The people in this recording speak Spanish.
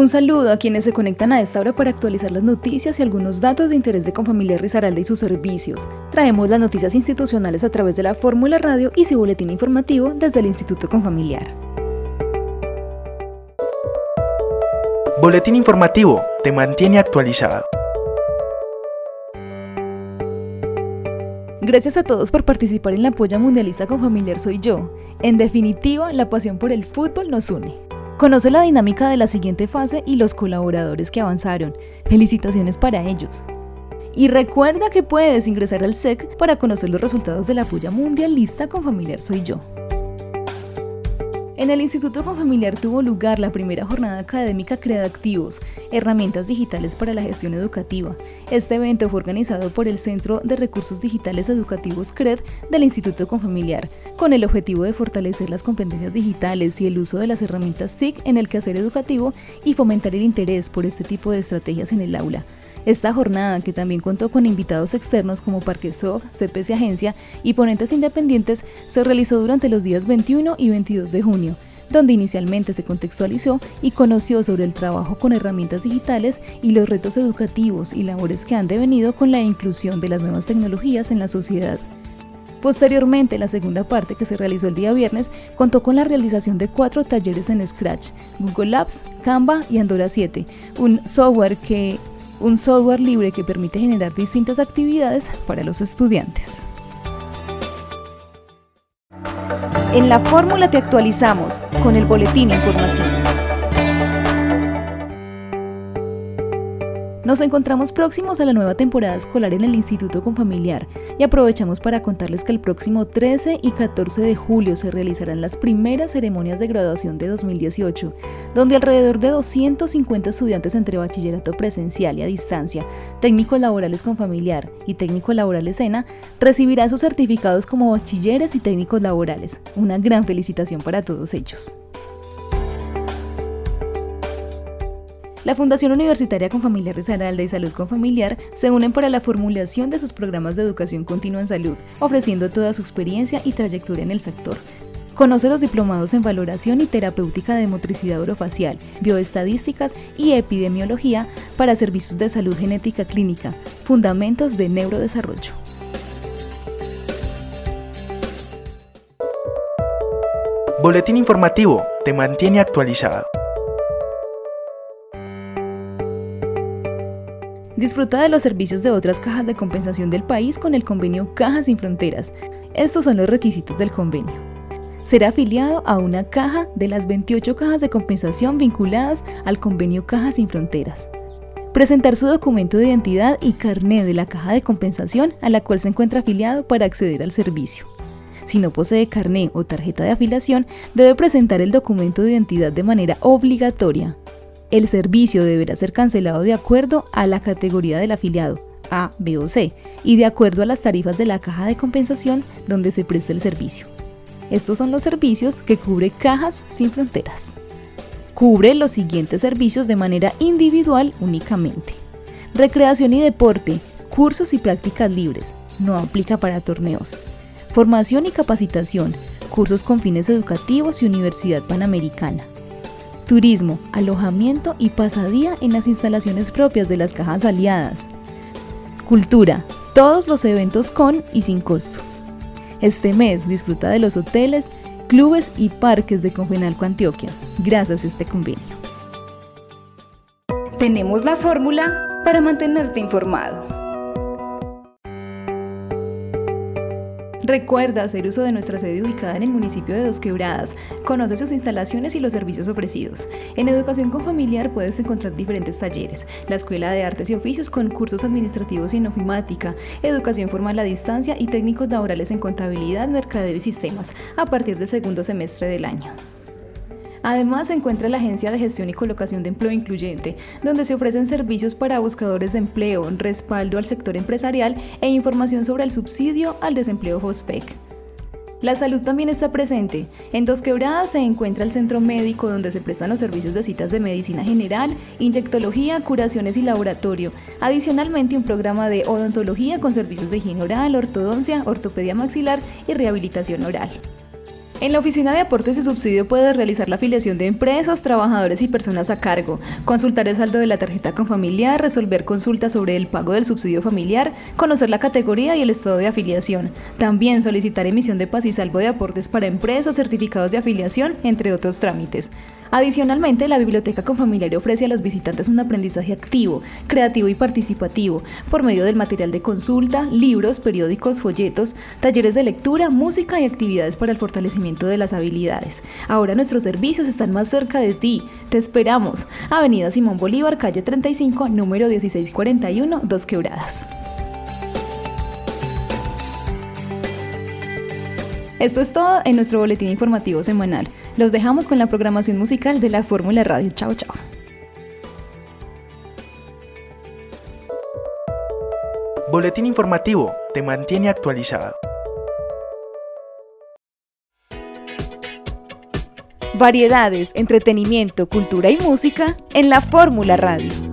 Un saludo a quienes se conectan a esta hora para actualizar las noticias y algunos datos de interés de Confamiliar Risaralda y sus servicios. Traemos las noticias institucionales a través de la Fórmula Radio y su boletín informativo desde el Instituto Confamiliar. Boletín informativo te mantiene actualizado. Gracias a todos por participar en la polla mundialista Confamiliar Soy Yo. En definitiva, la pasión por el fútbol nos une. Conoce la dinámica de la siguiente fase y los colaboradores que avanzaron. Felicitaciones para ellos. Y recuerda que puedes ingresar al SEC para conocer los resultados de la puya mundialista con Familiar Soy Yo. En el Instituto Confamiliar tuvo lugar la primera jornada académica Activos, herramientas digitales para la gestión educativa. Este evento fue organizado por el Centro de Recursos Digitales Educativos CRED del Instituto Confamiliar, con el objetivo de fortalecer las competencias digitales y el uso de las herramientas TIC en el quehacer educativo y fomentar el interés por este tipo de estrategias en el aula. Esta jornada, que también contó con invitados externos como Parquesog, CPC Agencia y ponentes independientes, se realizó durante los días 21 y 22 de junio donde inicialmente se contextualizó y conoció sobre el trabajo con herramientas digitales y los retos educativos y labores que han devenido con la inclusión de las nuevas tecnologías en la sociedad. Posteriormente, la segunda parte que se realizó el día viernes contó con la realización de cuatro talleres en Scratch, Google Apps, Canva y Andorra 7, un software que un software libre que permite generar distintas actividades para los estudiantes. En la fórmula te actualizamos con el boletín informativo. Nos encontramos próximos a la nueva temporada escolar en el Instituto Confamiliar y aprovechamos para contarles que el próximo 13 y 14 de julio se realizarán las primeras ceremonias de graduación de 2018, donde alrededor de 250 estudiantes entre bachillerato presencial y a distancia, técnicos laborales con familiar y técnicos laborales ENA recibirán sus certificados como bachilleres y técnicos laborales. Una gran felicitación para todos ellos. La Fundación Universitaria con Familiar Risaralda y Salud con Familiar se unen para la formulación de sus programas de educación continua en salud, ofreciendo toda su experiencia y trayectoria en el sector. Conoce los diplomados en valoración y terapéutica de motricidad orofacial, bioestadísticas y epidemiología para servicios de salud genética clínica, fundamentos de neurodesarrollo. Boletín informativo te mantiene actualizado. Disfruta de los servicios de otras cajas de compensación del país con el convenio Cajas sin Fronteras. Estos son los requisitos del convenio. Será afiliado a una caja de las 28 cajas de compensación vinculadas al convenio Cajas sin Fronteras. Presentar su documento de identidad y carné de la caja de compensación a la cual se encuentra afiliado para acceder al servicio. Si no posee carné o tarjeta de afiliación, debe presentar el documento de identidad de manera obligatoria el servicio deberá ser cancelado de acuerdo a la categoría del afiliado, A, B o C, y de acuerdo a las tarifas de la caja de compensación donde se presta el servicio. Estos son los servicios que cubre Cajas Sin Fronteras. Cubre los siguientes servicios de manera individual únicamente. Recreación y deporte, cursos y prácticas libres, no aplica para torneos. Formación y capacitación, cursos con fines educativos y Universidad Panamericana turismo, alojamiento y pasadía en las instalaciones propias de las cajas aliadas. Cultura, todos los eventos con y sin costo. Este mes disfruta de los hoteles, clubes y parques de Confenalco Antioquia, gracias a este convenio. Tenemos la fórmula para mantenerte informado. Recuerda hacer uso de nuestra sede ubicada en el municipio de Dos Quebradas. Conoce sus instalaciones y los servicios ofrecidos. En Educación con Familiar puedes encontrar diferentes talleres. La Escuela de Artes y Oficios con cursos administrativos y ofimática, educación formal a distancia y técnicos laborales en contabilidad, mercadeo y sistemas a partir del segundo semestre del año. Además, se encuentra la Agencia de Gestión y Colocación de Empleo Incluyente, donde se ofrecen servicios para buscadores de empleo, respaldo al sector empresarial e información sobre el subsidio al desempleo HOSPEC. La salud también está presente. En Dos Quebradas se encuentra el centro médico donde se prestan los servicios de citas de medicina general, inyectología, curaciones y laboratorio. Adicionalmente un programa de odontología con servicios de higiene oral, ortodoncia, ortopedia maxilar y rehabilitación oral. En la Oficina de Aportes y Subsidio puedes realizar la afiliación de empresas, trabajadores y personas a cargo, consultar el saldo de la tarjeta con familiar, resolver consultas sobre el pago del subsidio familiar, conocer la categoría y el estado de afiliación. También solicitar emisión de paz y salvo de aportes para empresas, certificados de afiliación, entre otros trámites. Adicionalmente, la Biblioteca Confamiliar ofrece a los visitantes un aprendizaje activo, creativo y participativo por medio del material de consulta, libros, periódicos, folletos, talleres de lectura, música y actividades para el fortalecimiento de las habilidades. Ahora nuestros servicios están más cerca de ti. Te esperamos. Avenida Simón Bolívar, calle 35, número 1641, Dos Quebradas. Esto es todo en nuestro boletín informativo semanal. Los dejamos con la programación musical de la Fórmula Radio. Chao, chao. Boletín informativo te mantiene actualizado. Variedades, entretenimiento, cultura y música en la Fórmula Radio.